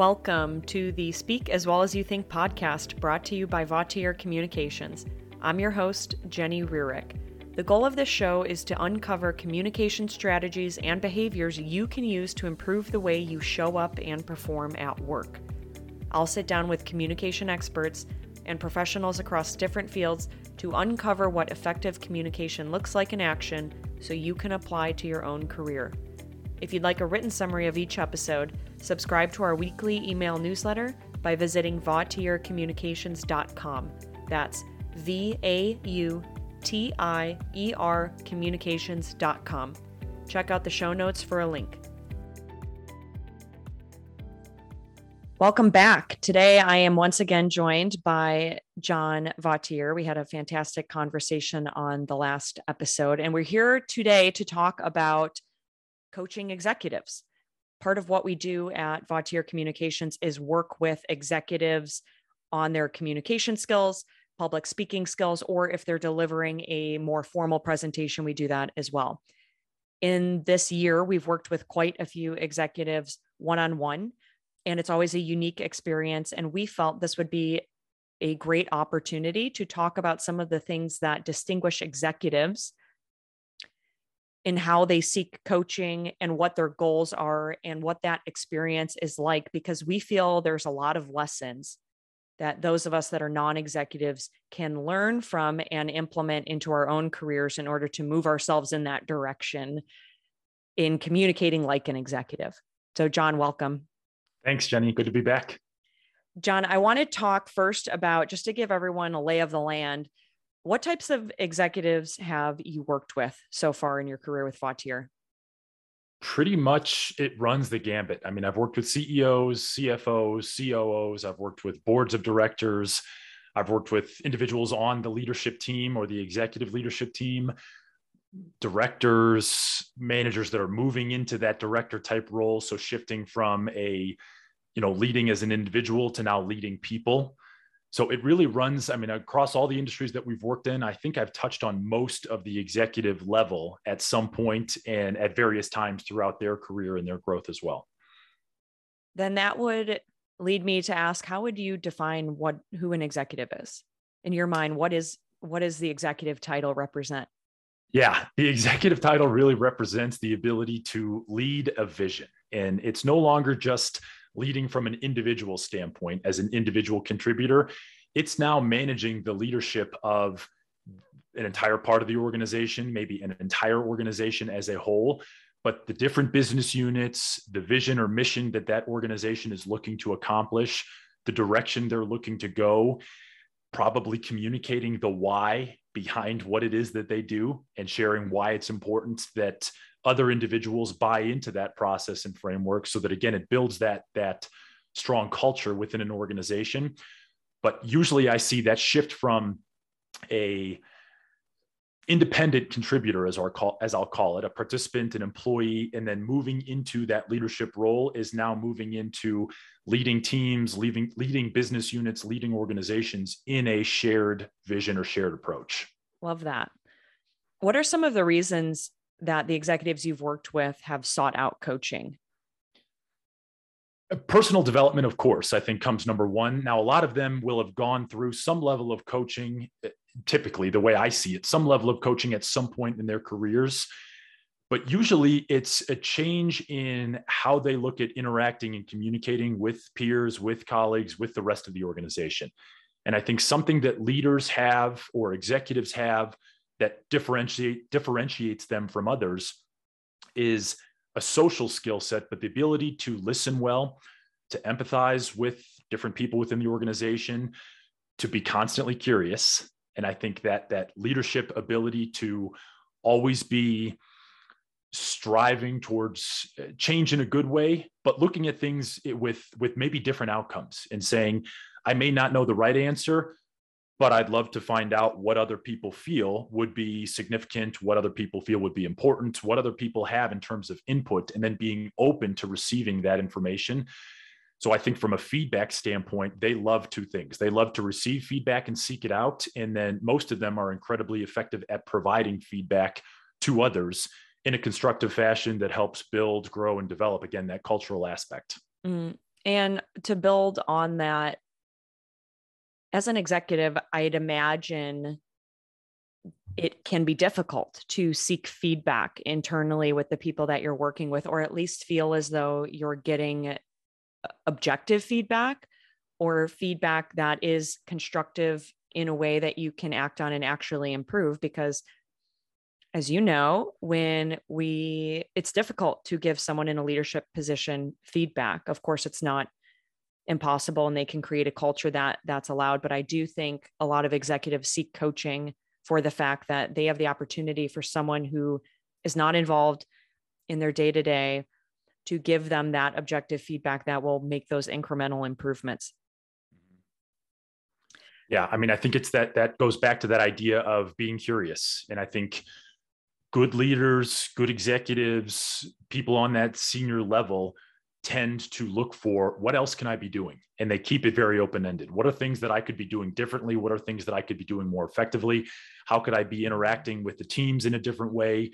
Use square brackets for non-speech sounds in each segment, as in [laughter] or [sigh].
Welcome to the Speak as Well as You Think podcast brought to you by Vautier Communications. I'm your host, Jenny Rearick. The goal of this show is to uncover communication strategies and behaviors you can use to improve the way you show up and perform at work. I'll sit down with communication experts and professionals across different fields to uncover what effective communication looks like in action so you can apply to your own career. If you'd like a written summary of each episode, subscribe to our weekly email newsletter by visiting vautiercommunications.com. That's V A U T I E R communications.com. Check out the show notes for a link. Welcome back. Today, I am once again joined by John Vautier. We had a fantastic conversation on the last episode, and we're here today to talk about coaching executives. Part of what we do at Vautier Communications is work with executives on their communication skills, public speaking skills, or if they're delivering a more formal presentation, we do that as well. In this year, we've worked with quite a few executives one on one, and it's always a unique experience. And we felt this would be a great opportunity to talk about some of the things that distinguish executives in how they seek coaching and what their goals are and what that experience is like because we feel there's a lot of lessons that those of us that are non-executives can learn from and implement into our own careers in order to move ourselves in that direction in communicating like an executive. So John, welcome. Thanks Jenny, good to be back. John, I want to talk first about just to give everyone a lay of the land what types of executives have you worked with so far in your career with Vautier? Pretty much it runs the gambit. I mean, I've worked with CEOs, CFOs, COOs, I've worked with boards of directors, I've worked with individuals on the leadership team or the executive leadership team, directors, managers that are moving into that director type role. So shifting from a, you know, leading as an individual to now leading people. So it really runs, I mean, across all the industries that we've worked in, I think I've touched on most of the executive level at some point and at various times throughout their career and their growth as well. Then that would lead me to ask how would you define what who an executive is? In your mind, what is what does the executive title represent? Yeah, the executive title really represents the ability to lead a vision. And it's no longer just leading from an individual standpoint as an individual contributor. It's now managing the leadership of an entire part of the organization, maybe an entire organization as a whole, but the different business units, the vision or mission that that organization is looking to accomplish, the direction they're looking to go, probably communicating the why behind what it is that they do and sharing why it's important that other individuals buy into that process and framework so that again it builds that that strong culture within an organization. But usually i see that shift from a independent contributor as our call as I'll call it a participant an employee and then moving into that leadership role is now moving into leading teams leading leading business units leading organizations in a shared vision or shared approach. Love that. What are some of the reasons that the executives you've worked with have sought out coaching? Uh, personal development, of course, I think comes number one. Now, a lot of them will have gone through some level of coaching, uh, typically, the way I see it, some level of coaching at some point in their careers. But usually it's a change in how they look at interacting and communicating with peers, with colleagues, with the rest of the organization. And I think something that leaders have or executives have that differentiate differentiates them from others is a social skill set but the ability to listen well to empathize with different people within the organization to be constantly curious. And i think that that leadership ability to always be striving towards uh, change in a good way but looking at things with with maybe different outcomes and saying i may not know the right answer but I'd love to find out what other people feel would be significant, what other people feel would be important, what other people have in terms of input, and then being open to receiving that information. So I think from a feedback standpoint, they love two things. They love to receive feedback and seek it out. And then most of them are incredibly effective at providing feedback to others in a constructive fashion that helps build, grow, and develop, again, that cultural aspect. Mm, And to build on that, as an executive, I'd imagine it can be difficult to seek feedback internally with the people that you're working with, or at least feel as though you're getting objective feedback or feedback that is constructive in a way that you can act on and actually improve. Because as you know, when we, it's difficult to give someone in a leadership position feedback. Of course, it's not impossible and they can create a culture that that's allowed. But I do think a lot of executives seek coaching for the fact that they have the opportunity for someone who is not involved in their day to day to give them that objective feedback that will make those incremental improvements. Yeah, I mean, I think it's that that goes back to that idea of being curious, and I think good leaders, good executives, people on that senior level tend to look for what else can I be doing? And they keep it very open ended. What are things that I could be doing differently? What are things that I could be doing more effectively? How could I be interacting with the teams in a different way?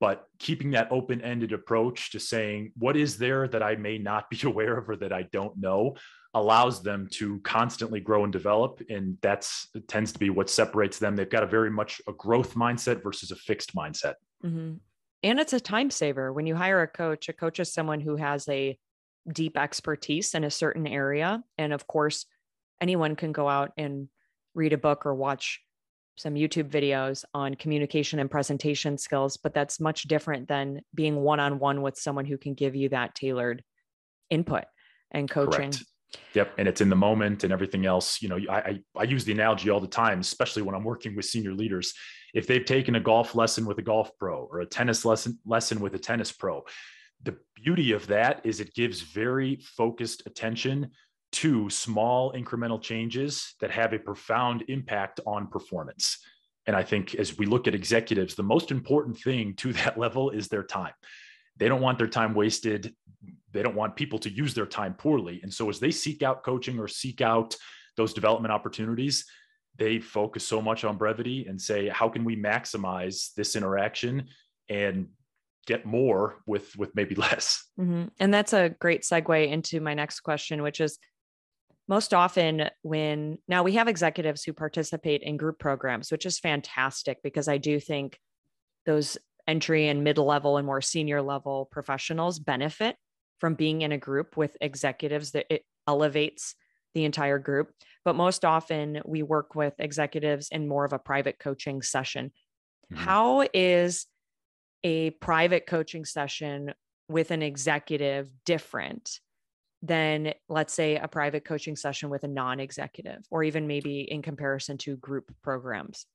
But keeping that open ended approach to saying, what is there that I may not be [laughs] aware of or that I don't know allows them to constantly grow and develop. And that's tends to be what separates them. They've got a very much a growth mindset versus a fixed mindset. Mm-hmm and it's a time saver when you hire a coach a coach is someone who has a deep expertise in a certain area and of course anyone can go out and read a book or watch some youtube videos on communication and presentation skills but that's much different than being one-on-one with someone who can give you that tailored input and coaching Correct. Yep, and it's in the moment and everything else. You know, I, I, I use the analogy all the time, especially when I'm working with senior leaders if they've taken a golf lesson with a golf pro or a tennis lesson lesson with a tennis pro the beauty of that is it gives very focused attention to small incremental changes that have a profound impact on performance and i think as we look at executives the most important thing to [laughs] that level is their time they don't want their time wasted. They don't want people to use their time poorly. And so as they seek out coaching or seek out those development opportunities they focus so much on brevity and say how can we maximize this interaction and get more with with maybe [laughs] less? Mm-hmm. and that's a great segue into my next question which is most often when now we have executives who participate in group programs which is fantastic because i do think those entry and mid-level and more senior level professionals benefit from being in a group with executives that it elevates the entire group. But most often we work with executives in more of a private coaching session. Mm-hmm. How is a private coaching session with an executive different than, let's say, a private coaching session with a non executive, or even maybe in comparison to group programs?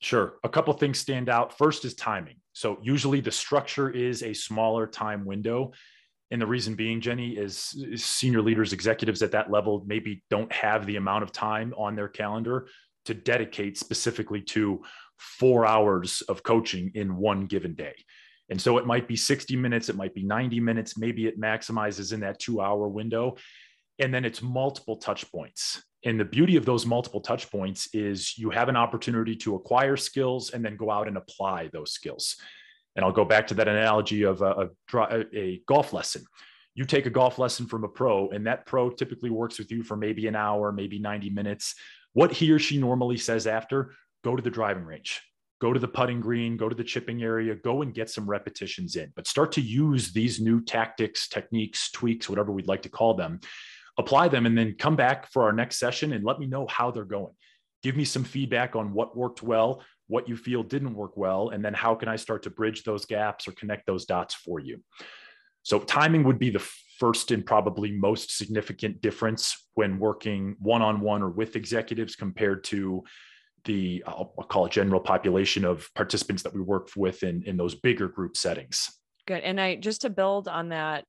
Sure. A couple things stand out. First is timing. So, usually the structure is a smaller time window and the reason being, Jenny, is, senior leaders, executives at that level maybe don't have the amount of time on their calendar to dedicate specifically to four hours of coaching in one given day. And so it might be 60 minutes, it might be 90 minutes, maybe it maximizes in that two hour window. And then it's multiple touch points. And the beauty of those multiple touch points is you have an opportunity to acquire skills and then go out and apply those skills. And I'll go back to that analogy of a, a, a golf lesson. You take a golf lesson from a pro, and that pro typically works with you for maybe an hour, maybe 90 minutes. What he or she normally says after, go to the driving range, go to the putting green, go to the chipping area, go and get some repetitions in, but start to use these new tactics, techniques, tweaks, whatever we'd like to call them, apply them, and then come back for our next session and let me know how they're going. Give me some feedback on what worked well, what you feel didn't work well, and then how can I start to bridge those gaps or connect those dots for you? So, timing would be the first and probably most significant difference when working one on one or with executives compared to the, I'll, I'll, call it general population of participants that we work with in, in those bigger group settings. Good. And I just to build on that,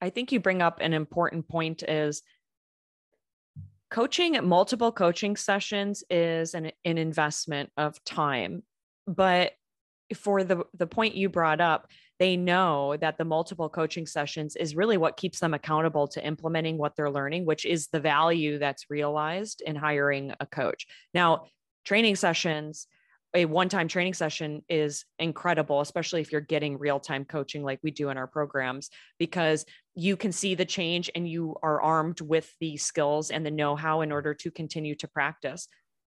I think you bring up an important point is coaching multiple coaching sessions is an, an investment of time. But for the the point you brought up they know that the multiple coaching sessions is really what keeps them accountable to implementing what they're learning which is the value that's realized in hiring a coach. Now training sessions a one-time training session is incredible especially if you're getting real-time coaching like we do in our programs because you can see the change and you are armed with the skills and the know-how in order to continue to practice.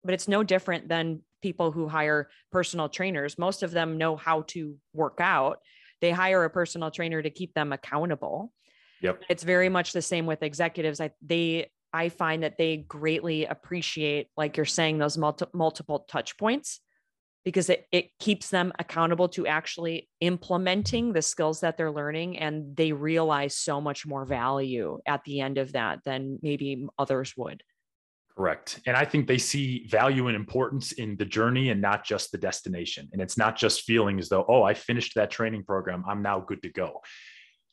But it's no different than people who hire personal trainers. Most of them know how to work out. They hire a personal trainer to keep them accountable. Yep. It's very much the same with executives. I, they i find that they greatly appreciate like you're saying those multi- multiple touch points because it, it keeps them accountable to actually implementing the skills that they're learning and they realize so much more value at the end of that than maybe others would. Correct. And i think they see value and importance in the journey and not just the destination. And it's not just feeling as though oh i finished that training program i'm now good to go.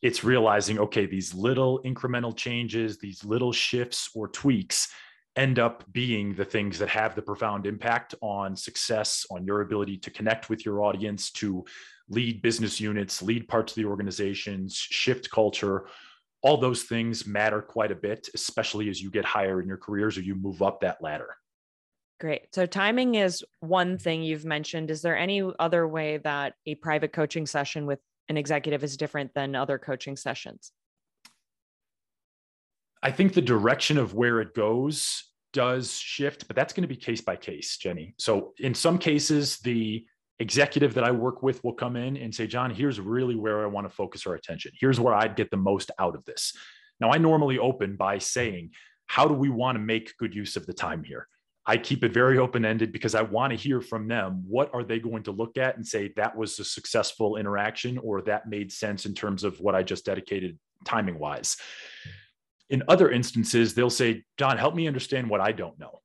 It's realizing okay these little incremental changes these little shifts or tweaks end up being the things that have the profound impact on success, on your ability to connect with your audience, to lead business units, lead parts of the organizations, shift culture. All those things matter quite a bit, especially as you get higher in your careers or you move up that ladder. Great. So, timing is one thing you've mentioned. Is there any other way that a private coaching session with an executive is different than other coaching sessions? I think the direction of where it goes does shift, but that's going to be case by case, Jenny. So in some cases, the executive that I work with will come in and say, John, here's really where I want to focus our attention. Here's where I'd get the most out of this. Now, I normally open by saying, how do we want to make good use of the time here? I keep it very open ended because I want to hear from them. What are they going to look at and say that was a successful interaction or that made sense in terms of what I just dedicated timing wise? In other instances, they'll say, John, help me understand what I don't know.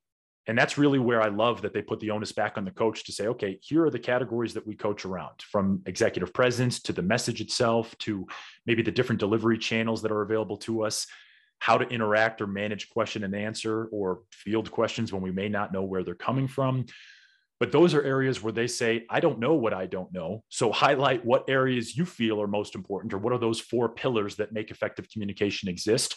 And that's really where I love that they put the onus back on the coach to say, okay, here are the categories that we coach around from executive presence to the message itself to maybe the different delivery channels that are available to us, how to interact or manage question and answer or field questions when we may not know where they're coming from. But those are areas where they say, I don't know what I don't know. So highlight what areas you feel are most important or what are those four pillars that make effective communication exist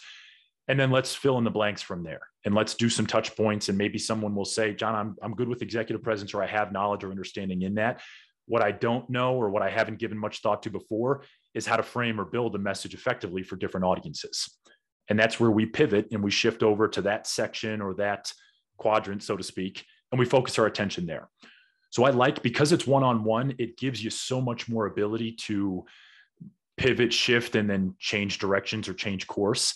and then let's fill in the blanks from there. And let's do some touch points. And maybe someone will say john i'm, I'm good with executive presence or i have knowledge or understanding in that. What i don't know or what i haven't given much thought to before is how to frame or build a message effectively for different audiences. And that's where we pivot and we shift over to that section or that quadrant so to speak and we focus our attention there. So i like because it's one-on-one it gives you so much more ability to pivot shift and then change directions or change course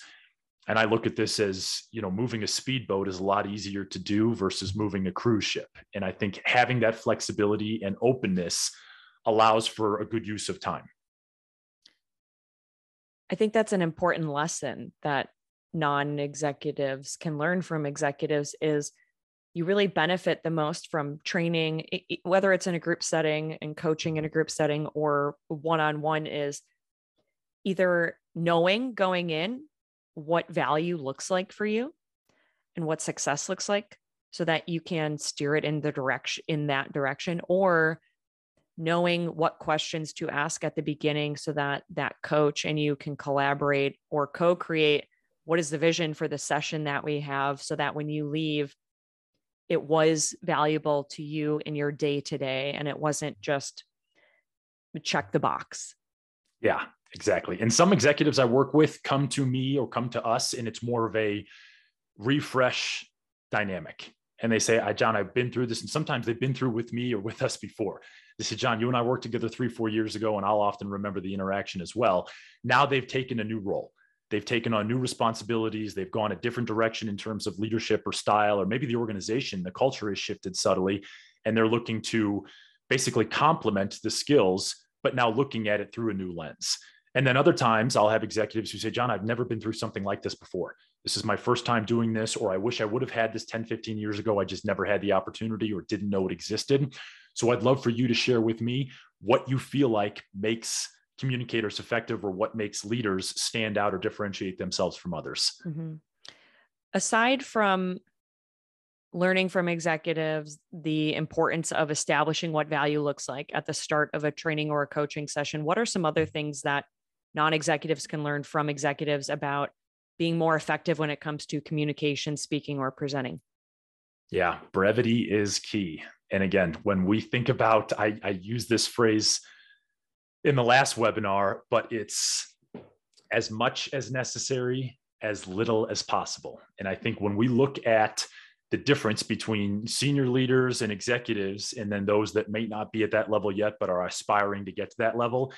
and I look at this as, you know, moving a speedboat is a lot easier to do versus moving a cruise ship. And I think having that flexibility and openness allows for a good use of time. I think that's an important lesson that non-executives can learn from executives is you really benefit the most from training whether it's in a group setting and coaching in a group setting or one-on-one is either knowing going in what value looks like for you and what success looks like so that you can steer it in the direction in that direction or knowing what questions to ask at the beginning so that that coach and you can collaborate or co-create what is the vision for the session that we have so that when you leave it was valuable to you in your day to day and it wasn't just check the box. Yeah Exactly. And some executives I work with come to me or come to us, and it's more of a refresh dynamic. And they say, I, John, I've been through this. And sometimes they've been through with me or with us before. They say, John, you and I worked together three, four years ago, and I'll often remember the interaction as well. Now they've taken a new role. They've taken on new responsibilities. They've gone a different direction in terms of leadership or style, or maybe the organization, the culture has shifted subtly, and they're looking to basically complement the skills, but now looking at it through a new lens. And then other times I'll have executives who say, John, I've never been through something like this before. This is my first time doing this, or I wish I would have had this 10, 15 years ago. I just never had the opportunity or didn't know it existed. So I'd love for you to share with me what you feel like makes communicators effective or what makes leaders stand out or differentiate themselves from others. Mm-hmm. Aside from learning from executives the importance of establishing what value looks like at the start of a training or a coaching session, what are some other things that non executives can learn from executives about being more effective when it comes to communication, speaking, or presenting? Yeah, brevity is key. And again, when we think about, I, I use this phrase in the last webinar, but it's as much as necessary, as little as possible. And I think when we look at the difference between senior leaders and executives, and then those that may not be at that level yet, but are aspiring to get to that level,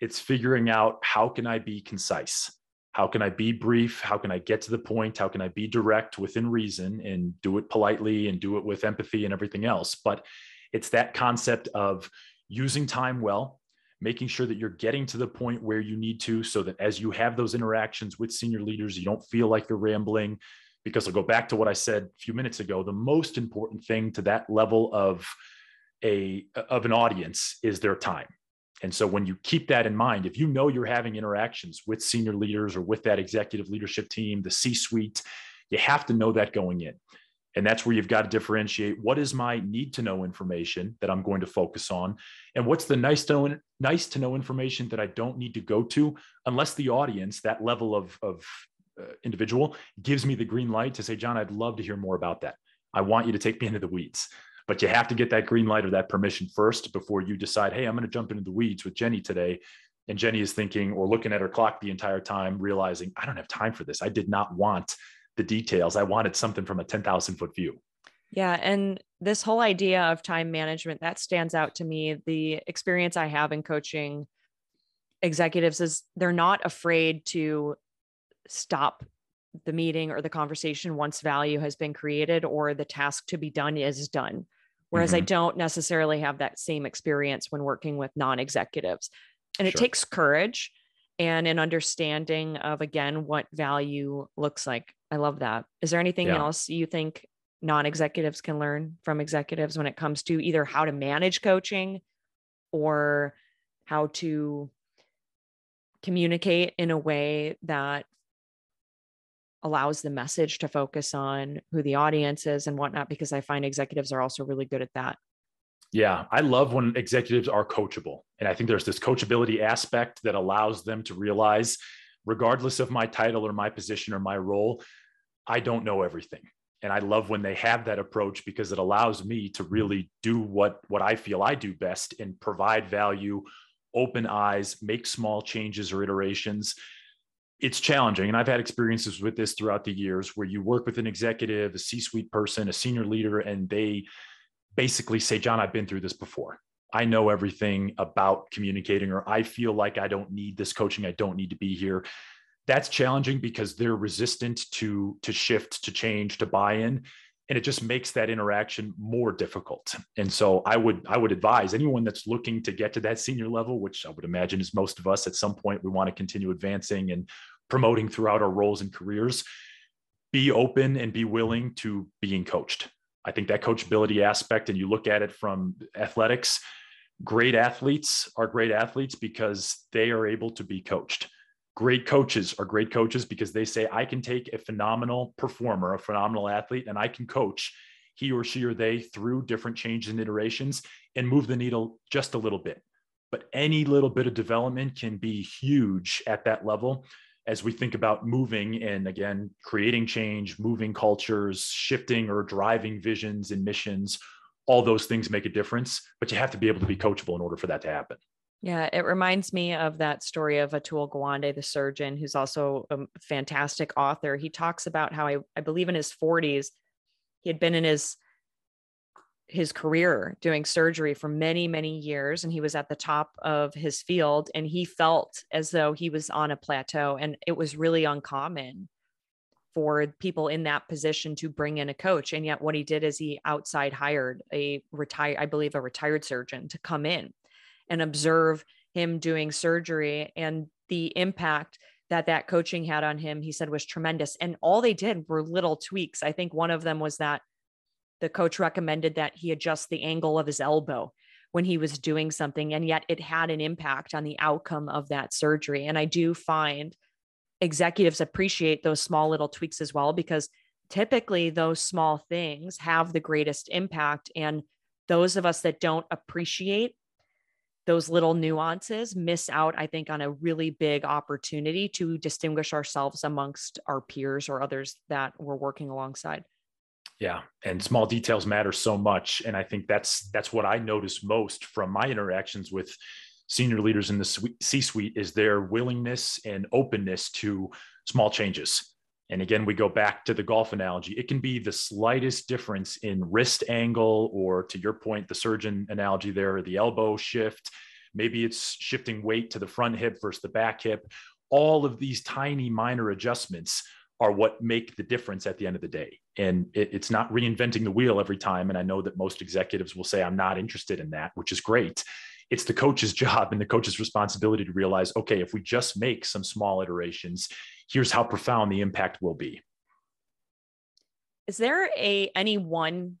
it's figuring out how can I be concise? How can I be brief? How can I get to the point? How can I be direct within reason and do it politely and do it with empathy and everything else? But it's that concept of using time well, making sure that you're getting to the point where you need to so that as you have those interactions with senior leaders, you don't feel like you're rambling, because I'll go back to what I said a few minutes ago. The most important thing to that level of a of an audience is their time. And so when you keep that in mind, if you know you're having interactions with senior leaders or with that executive leadership team, the C-suite, you have to know that going in. And that's where you've got to differentiate what is my need to know information that I'm going to focus on and what's the nice to know nice to know information that I don't need to go to unless the audience that level of of uh, individual gives me the green light to say, John, I'd love to hear more about that. I want you to take me into the weeds. But you have to get that green light or that permission first before you decide, hey, I'm going to jump into the weeds with Jenny today. And Jenny is thinking or looking at her clock the entire time, realizing, I don't have time for this. I did not want the details. I wanted something from a 10,000 foot view. Yeah. And this whole idea of time management that stands out to me. The experience I have in coaching executives is they're not afraid to stop the meeting or the conversation once value has been created or the task to be done is done. Whereas mm-hmm. I don't necessarily have that same experience when working with non executives. And it takes courage and an understanding of, again, what value looks like. I love that. Is there anything yeah. else you think non executives can learn from executives when it comes to either how to manage coaching or how to communicate in a way that allows the message to focus on who the audience is and whatnot, because I find executives are also really good at that. Yeah, I love when executives are coachable. And I think there's this coachability aspect that allows them to realize, regardless of my title or my position or my role, I don't know everything. And I love when they have that approach because it allows me to really do what, what I feel I do best and provide value, open eyes, make small changes or iterations it's challenging. And I've had experiences with this throughout the years where you work with an executive, a C suite person, a senior leader, and they basically say, John, I've been through this before. I know everything about communicating, or I feel like I don't need this coaching. I don't need to be here. That's challenging because they're resistant to, to shift, to change, to buy in. And it just makes that interaction more difficult. And so I would I would advise anyone that's looking to get to that senior level, which I would imagine is most of us at some point, we want to continue advancing and promoting throughout our roles and careers, be open and be willing to being coached. I think that coachability aspect, and you look at it from athletics, great athletes are great athletes because they are able to be coached. Great coaches are great coaches because they say, I can take a phenomenal performer, a phenomenal athlete, and I can coach he or she or they through different changes and iterations and move the needle just a little bit. But any little bit of development can be huge at that level as we think about moving and again creating change moving cultures shifting or driving visions and missions all those things make a difference but you have to be able to be coachable in order for that to happen yeah it reminds me of that story of atul gawande the surgeon who's also a fantastic author. He talks about how i, I believe in his 40s he had been in his his career doing surgery for many many years and he was at the top of his field and he felt as though he was on a plateau and it was really uncommon for people in that position to bring in a coach and yet what he did is he outside hired a retired i believe a retired surgeon to come in and observe him doing surgery. And the impact that that coaching had on him he said was tremendous. And all they did were little tweaks. I think one of them was that the coach recommended that he adjust the angle of his elbow when he was doing something and yet it had an impact on the outcome of that surgery. And i do find executives appreciate those small little tweaks as well because typically those small things have the greatest impact. And those of us that don't appreciate those little nuances miss out i think on a really big opportunity to distinguish ourselves amongst our peers or others that we're working alongside Yeah, and small details matter so much, and I think that's that's what I notice most from my interactions with senior leaders in the C-suite is their willingness and openness to small changes. And again, we go back to the golf analogy. It can be the slightest difference in wrist angle, or to your point, the surgeon analogy there, the elbow shift. Maybe it's shifting weight to the front hip versus the back hip. All of these tiny minor adjustments are what make the difference at the end of the day. And it, it's not reinventing the wheel every time. And I know that most executives will say, I'm not interested in that, which is great. It's the coach's [laughs] job and the coach's responsibility to realize, okay, if we just make some small iterations, here's how profound the impact will be. Is there a any one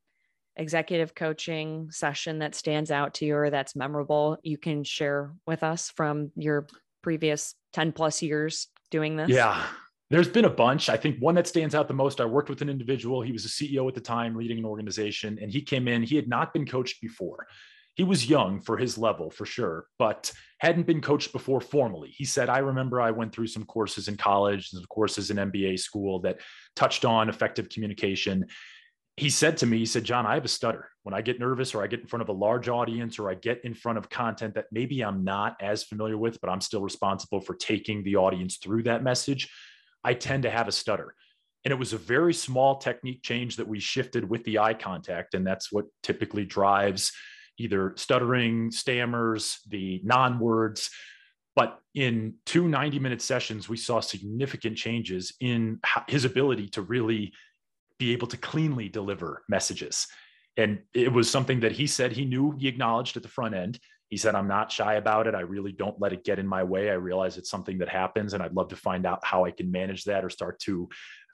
executive coaching session that stands out to you or that's memorable you can share with us from your previous 10 plus years doing this? Yeah. There's been a bunch. I think one that stands out the most. I worked with an individual. He was a CEO at the time, leading an organization, and he came in. He had not been coached before. He was young for his level, for sure, but hadn't been coached before formally. He said, I remember I went through some courses in college, and courses in MBA school that touched on effective communication. He said to me, he said, John, I have a stutter. When I get nervous or I get in front of a large audience or I get in front of content that maybe I'm not as familiar with, but I'm still responsible for taking the audience through that message I tend to have a stutter. And it was a very small technique change that we shifted with the eye contact. And that's what typically drives either stuttering, stammers, the non words. But in two 90 minute sessions, we saw significant changes in his ability to really be able to cleanly deliver messages. And it was something that he said he knew he acknowledged at the front end. He said, I'm not shy about it. I really don't let it get in my way. I realize it's something that happens, and I'd love to find out how I can manage that or start to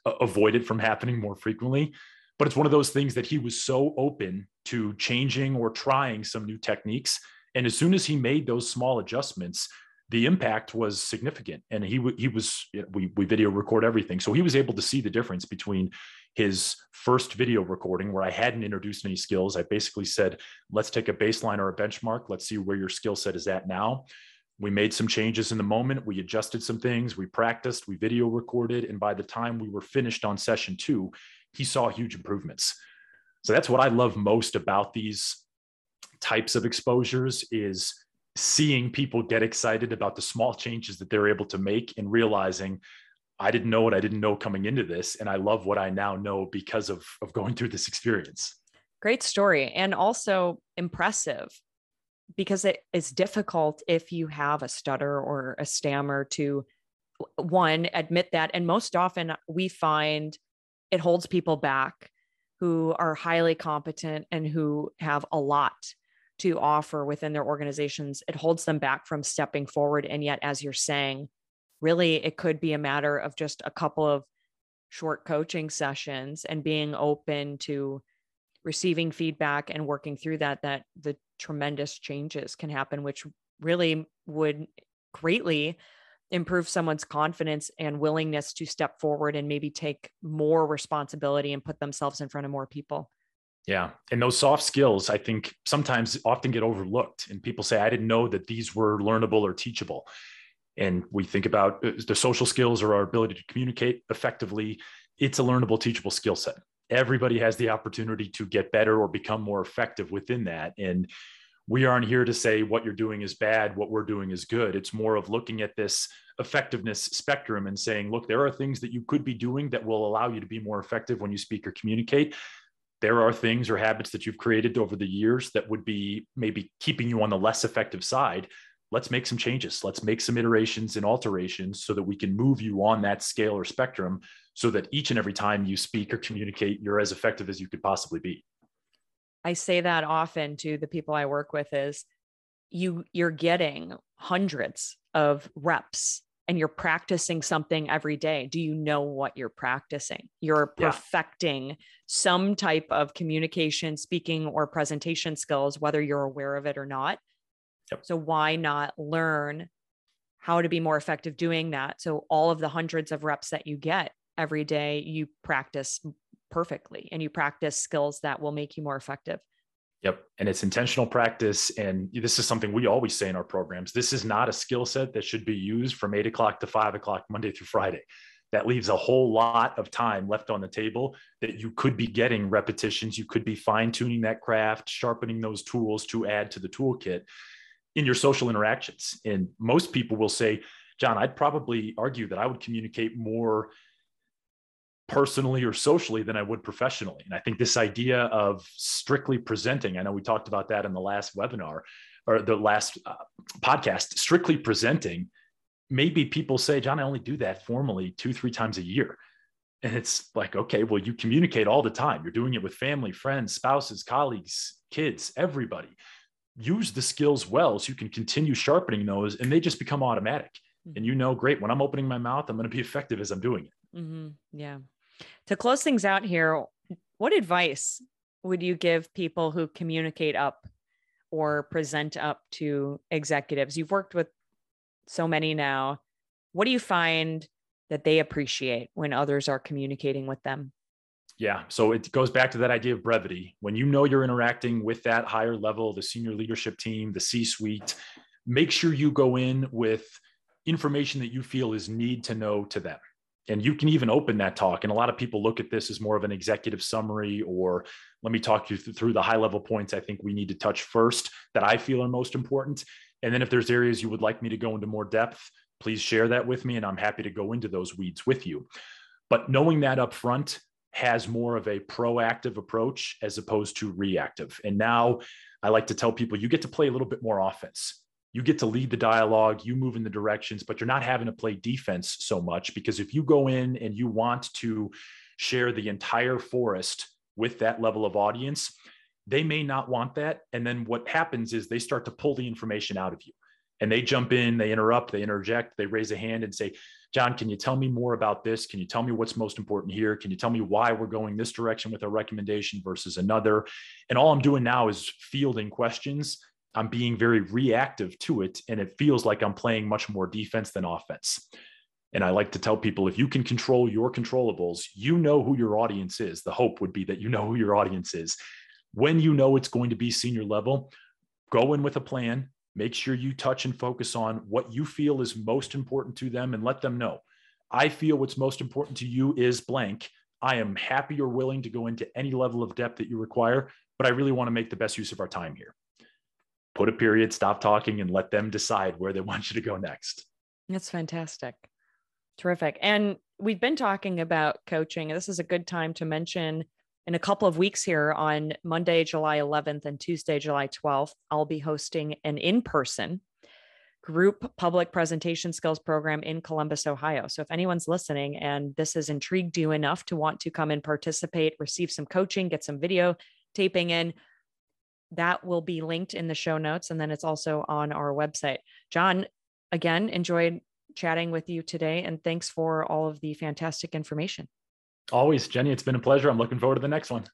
uh, avoid it from happening more frequently. But it's one of those things that he was so open to changing or trying some new techniques. And as soon as he made those small adjustments, the impact was significant. And he he was we we video record everything, so he was able to see the difference between his first video recording where I hadn't introduced any skills. I basically said, let's take a baseline or a benchmark. Let's see where your skill set is at now. We made some changes in the moment. We adjusted some things. We practiced, we video recorded. And by the time we were finished on session two, he saw huge improvements. So that's what I love most about these types of exposures is seeing people get excited about the small changes that they're able to make and realizing I didn't know what I didn't know coming into this. And I love what I now know because of, of going through this experience. Great story. And also impressive because it is difficult if you have a stutter or a stammer to one, admit that. And most often we find it holds people back who are highly competent and who have a lot to offer within their organizations. It holds them back from stepping forward. And yet, as you're saying, really it could be a matter of just a couple of short coaching sessions and being open to receiving feedback and working through that that the tremendous changes can happen which really would greatly improve someone's confidence and willingness to step forward and maybe take more responsibility and put themselves in front of more people yeah. And those soft skills, I think sometimes often get overlooked. And people say, I didn't know that these were learnable or teachable and we think about uh, the social skills or our ability to communicate effectively, it's a learnable, teachable skill set. Everybody has the opportunity to get better or become more effective within that. And we aren't here to say what you're doing is bad, what we're doing is good. It's more of looking at this effectiveness spectrum and saying, look, there are things that you could be doing that will allow you to be more effective when you speak or communicate. There are things or habits that you've created over the years that would be maybe keeping you on the less effective side let's make some changes. Let's make some iterations and alterations so that we can move you on that scale or spectrum so that each and every time you speak or communicate, you're as effective as you could possibly be. I say that often to the people I work with is you you're getting hundreds of reps and you're practicing something every day. Do you know what you're practicing? You're perfecting yeah. some type of communication, speaking, or presentation skills, whether you're aware of it or not. Yep. So why not learn how to be more effective doing that? So all of the hundreds of reps that you get every day, you practice perfectly and you practice skills that will make you more effective. Yep. And it's intentional practice. And this is something we always say in our programs. This is not a skill set that should be used from eight o'clock to five o'clock, Monday through Friday. that leaves a whole lot of time left on the table that you could be getting repetitions. You could be fine tuning that craft, sharpening those tools to add to the toolkit in your social interactions. And most people will say, John, I'd probably argue that I would communicate more personally or socially than I would professionally. And I think this idea of strictly presenting, I know we talked about that in the last webinar or the last uh, podcast, strictly presenting maybe people say, John, I only do that formally two, three times a year. And it's like, okay, well, you communicate all the time. You're doing it with family, friends, spouses, colleagues, kids, everybody. Use the skills well so you can continue sharpening those and they just become automatic. Mm-hmm. And you know, great, when I'm opening my mouth, I'm going to be effective as I'm doing it. Mm-hmm. Yeah. To close things out here, what advice would you give people who communicate up or present up to executives? You've worked with so many now. What do you find that they appreciate when others are communicating with them? Yeah. So it goes back to that idea of brevity. When you know you're interacting with that higher level, the senior leadership team, the C suite, make sure you go in with information that you feel is need to know to them. And you can even open that talk. And a lot of people look at this as more of an executive summary or let me talk you through the high level points I think we need to touch first that I feel are most important. And then if there's areas you would like me to go into more depth, please share that with me and I'm happy to go into those weeds with you. But knowing that up front has more of a proactive approach as opposed to reactive. And now I like to tell people you get to play a little bit more offense. You get to lead the dialogue, you move in the directions, but you're not having to play defense so much because if you go in and you want to share the entire forest with that level of audience, they may not want that. And then what happens is they start to pull the information out of you and they jump in, they interrupt, they interject, they raise a hand and say, John, can you tell me more about this? Can you tell me what's most important here? Can you tell me why we're going this direction with a recommendation versus another? And all I'm doing now is fielding questions. I'm being very reactive to it. And it feels like I'm playing much more defense than offense. And I like to tell people if you can control your controllables, you know who your audience is. The hope would be that you know who your audience is when you know it's going to be senior level, go in with a plan. Make sure you touch and focus on what you feel is most important to them and let them know. I feel what's most important to you is blank. I am happy or willing to go into any level of depth that you require, but I really want to make the best use of our time here. Put a period, stop talking, and let them decide where they [laughs] want you to go next. That's fantastic. Terrific. And we've been talking about coaching. This is a good time to mention in a couple of weeks here on Monday, July 11th and Tuesday, July 12th, I'll be hosting an in person group public presentation skills program in Columbus, Ohio. So if anyone's listening and this has intrigued you enough to want to come and participate, receive some coaching, get some video taping in, that will be linked in the show notes. And then it's also on our website. John, again, enjoyed chatting with you today. And thanks for all of the fantastic information. Always, Jenny, it's been a pleasure. I'm looking forward to the next one.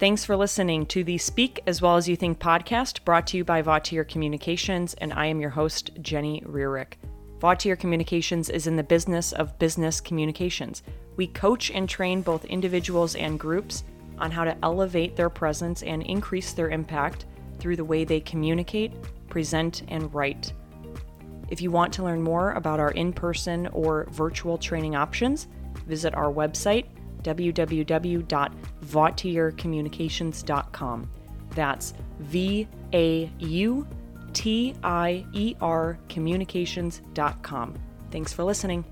Thanks for listening to the Speak as Well as You Think podcast brought to you by Vautier Communications, and I am your host, Jenny Rearick. Vautier Communications is in the business of business communications. We coach and train both individuals and groups on how to elevate their presence and increase their impact through the way they communicate, present, and write. If you want to learn more about our in person or virtual training options, visit our website, www.vautiercommunications.com. That's V A U T I E R communications.com. Thanks for listening.